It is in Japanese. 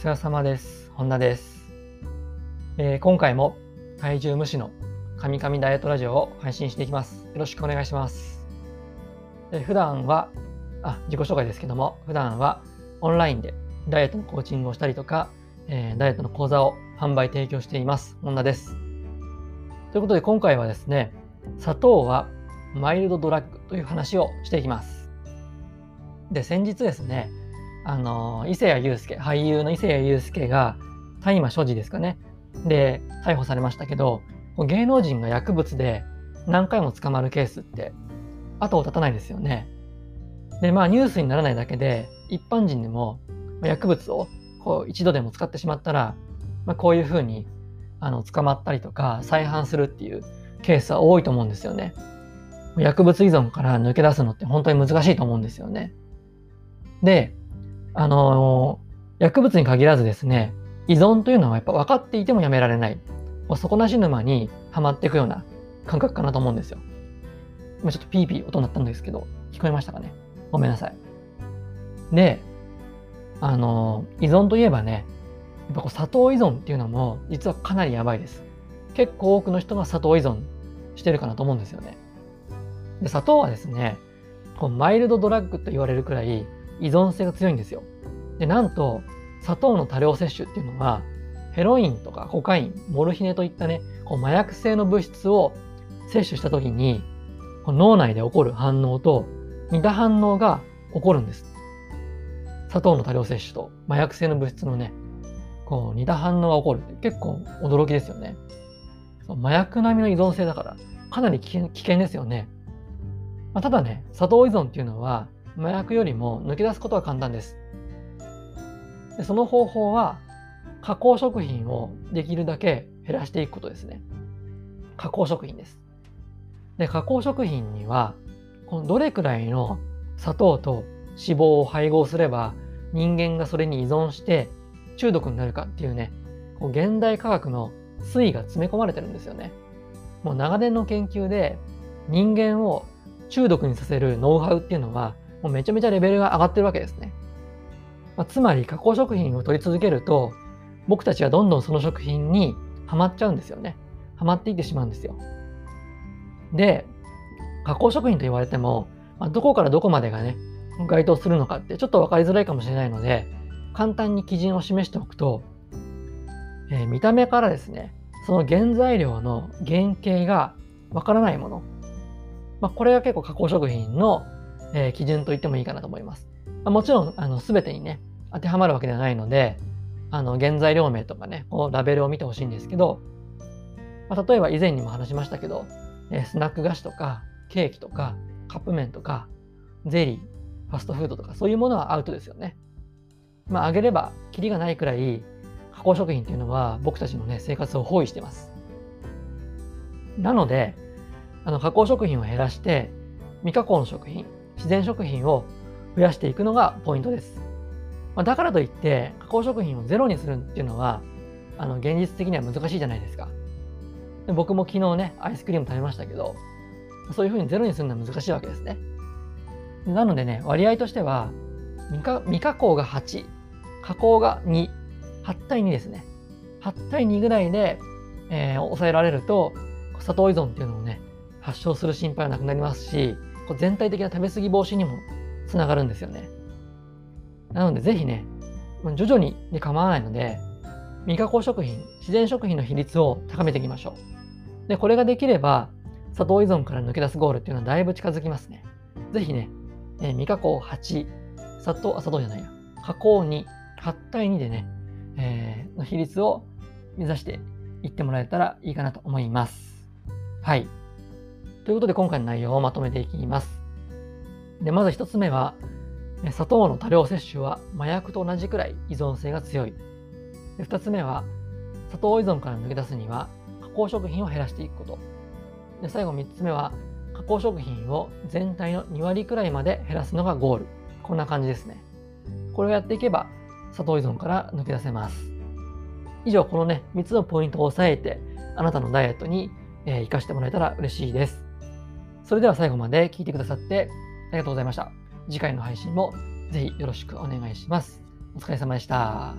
疲れ様です。本田です、えー今回も体重無視の神々ダイエットラジオを配信していきます。よろしくお願いします。えー普段は、あ、自己紹介ですけども、普段はオンラインでダイエットのコーチングをしたりとか、えーダイエットの講座を販売提供しています。本田です。ということで今回はですね、砂糖はマイルドドラッグという話をしていきます。で、先日ですね、あの伊勢谷友介俳優の伊勢谷友介が大麻所持ですかね。で逮捕されましたけど芸能人が薬物で何回も捕まるケースって後を絶たないですよね。でまあニュースにならないだけで一般人でも薬物をこう一度でも使ってしまったら、まあ、こういうふうにあの捕まったりとか再犯するっていうケースは多いと思うんですよね。薬物依存から抜け出すのって本当に難しいと思うんですよね。であの薬物に限らずですね依存というのはやっぱ分かっていてもやめられない。もう底なし沼にはまっていくような感覚かなと思うんですよ。今ちょっとピーピー音鳴ったんですけど聞こえましたかね？ごめんなさい。であの依存といえばねやっぱこう砂糖依存っていうのも実はかなりやばいです。結構多くの人が砂糖依存してるかなと思うんですよね。で砂糖はですねこうマイルドドラッグと言われるくらい依存性が強いんですよ。で、なんと、砂糖の多量摂取っていうのは、ヘロインとかコカイン、モルヒネといったね、こう麻薬性の物質を摂取した時に、こう脳内で起こる反応と似た反応が起こるんです。砂糖の多量摂取と麻薬性の物質のね、こう似た反応が起こるって結構驚きですよね。そう麻薬並みの依存性だから、かなり危険危険ですよね。まあ、ただね、砂糖依存っていうのは、麻薬よりも抜け出すことは簡単です。でその方法は加工食品をできるだけ減らしていくことですね。加工食品です。で、加工食品にはこのどれくらいの砂糖と脂肪を配合すれば人間がそれに依存して中毒になるかっていうね、こう現代科学の推移が詰め込まれてるんですよね。もう長年の研究で人間を中毒にさせるノウハウっていうのはもうめちゃめちゃレベルが上がってるわけですね。まあ、つまり加工食品を取り続けると僕たちはどんどんその食品にはまっちゃうんですよね。はまっていってしまうんですよ。で、加工食品と言われても、まあ、どこからどこまでがね、該当するのかってちょっと分かりづらいかもしれないので、簡単に基準を示しておくと、えー見た目からですね、その原材料の原型がわからないもの、まあ、これが結構加工食品のえー基準と言ってもいいかなと思います。まあもちろんあの全てにね当てはまるわけではないのであの原材料名とかねこうラベルを見てほしいんですけど、まあ、例えば以前にも話しましたけど、えースナック菓子とかケーキとかカップ麺とかゼリーファストフードとかそういうものはアウトですよね。まああげればキリがないくらい加工食品っていうのは僕たちのね生活を包囲してます。なのであの加工食品を減らして未加工の食品自然食品を増やしていくのがポイントです。まあ、だからといって加工食品をゼロにするっていうのはあの現実的には難しいじゃないですか。で僕も昨日ねアイスクリーム食べましたけどそういうふうにゼロにするのは難しいわけですね。なのでね割合としては未加未加工が8加工が28対2ですね。8対2ぐらいで、えー抑えられると砂糖依存っていうのをね発症する心配はなくなりますしこう全体的な食べ過ぎ防止にもつながるんですよね。なのでぜひね、徐々にで構わないので、未加工食品、自然食品の比率を高めていきましょう。で、これができれば、砂糖依存から抜け出すゴールっていうのはだいぶ近づきますね。ぜひね、え未加工8、砂糖、あ、砂糖じゃないや、加工2、8対2でね、えーの比率を目指していってもらえたらいいかなと思います。はい。ということで今回の内容をまとめていきます。でまず1つ目は、砂糖の多量摂取は麻薬と同じくらい依存性が強い。で2つ目は、砂糖依存から抜け出すには加工食品を減らしていくこと。で最後3つ目は、加工食品を全体の2割くらいまで減らすのがゴール。こんな感じですね。これをやっていけば砂糖依存から抜け出せます。以上、このね、3つのポイントを押さえて、あなたのダイエットに、えー活かしてもらえたら嬉しいです。それでは最後まで聞いてくださってありがとうございました。次回の配信もぜひよろしくお願いします。お疲れ様でした。